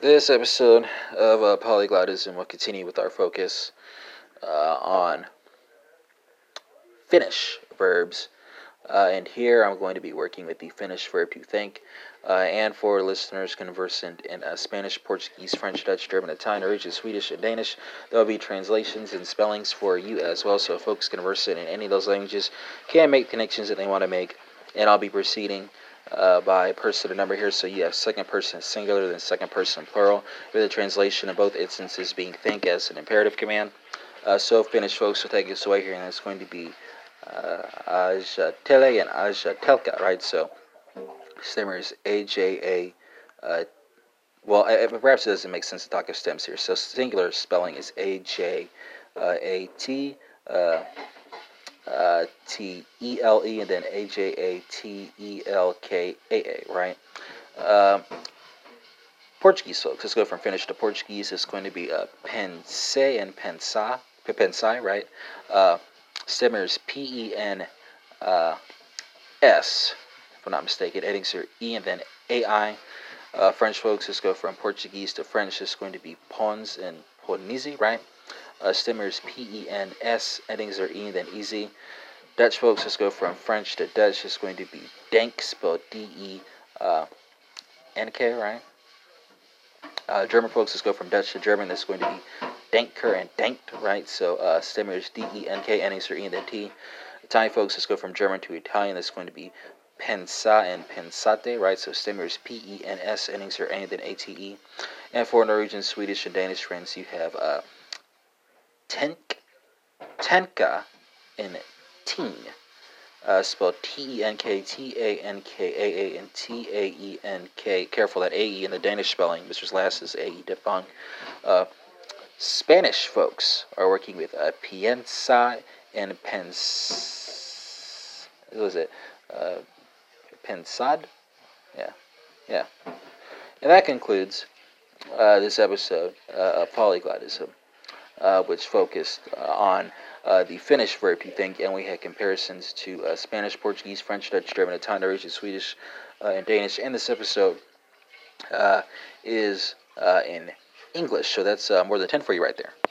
This episode of uh, Polyglotism will continue with our focus uh, on Finnish verbs. Uh, and here I'm going to be working with the Finnish verb to think. Uh, and for listeners conversant in uh, Spanish, Portuguese, French, Dutch, German, Italian, Norwegian, Swedish, and Danish, there will be translations and spellings for you as well. So folks conversant in any of those languages can make connections that they want to make. And I'll be proceeding uh, by person or number here. So you have second person singular, then second person plural, with the translation in both instances being think as an imperative command. Uh, so Finnish folks will take us away here, and it's going to be uh, Ajatele and Ajatelka, right? So stemmer is A J A. Uh, well, perhaps it doesn't make sense to talk of stems here. So singular spelling is A J uh. T E L E and then A J A T E L K A A, right? Uh, Portuguese folks, let's go from Finnish to Portuguese. It's going to be uh, pense and pensa, pensai, right? Uh, Stimmers P E N uh, S, if I'm not mistaken. Endings are E and then A I. Uh, French folks, let's go from Portuguese to French. It's going to be pense and pensez, right? Uh, stimmers P E N S. Endings are E and then easy. Dutch folks, let's go from French to Dutch. It's going to be Denk, spelled D E uh, N K, right? Uh, German folks, let's go from Dutch to German. That's going to be Denke and Denkt, right? So uh, stimmers D E N K, endings are E then T. Italian folks, let's go from German to Italian. That's going to be pensa and pensate, right? So stimmers P E N S, endings are A and then A T E. And for Norwegian, Swedish, and Danish friends, you have uh, Tenk, Tenka, and Ting. Uh, spelled T E N K T A N K A A and T A E N K. Careful that A E in the Danish spelling. Mr. last is A E diphthong. Uh, Spanish folks are working with uh, piensa and pens. What was it? Uh, pensad? Yeah. Yeah. And that concludes uh, this episode uh, of Polyglotism uh, which focused uh, on uh, the Finnish verb to think, and we had comparisons to uh, Spanish, Portuguese, French, Dutch, German, Italian, Norwegian, Swedish, and Danish. And this episode is in English, so that's more than 10 for you right there.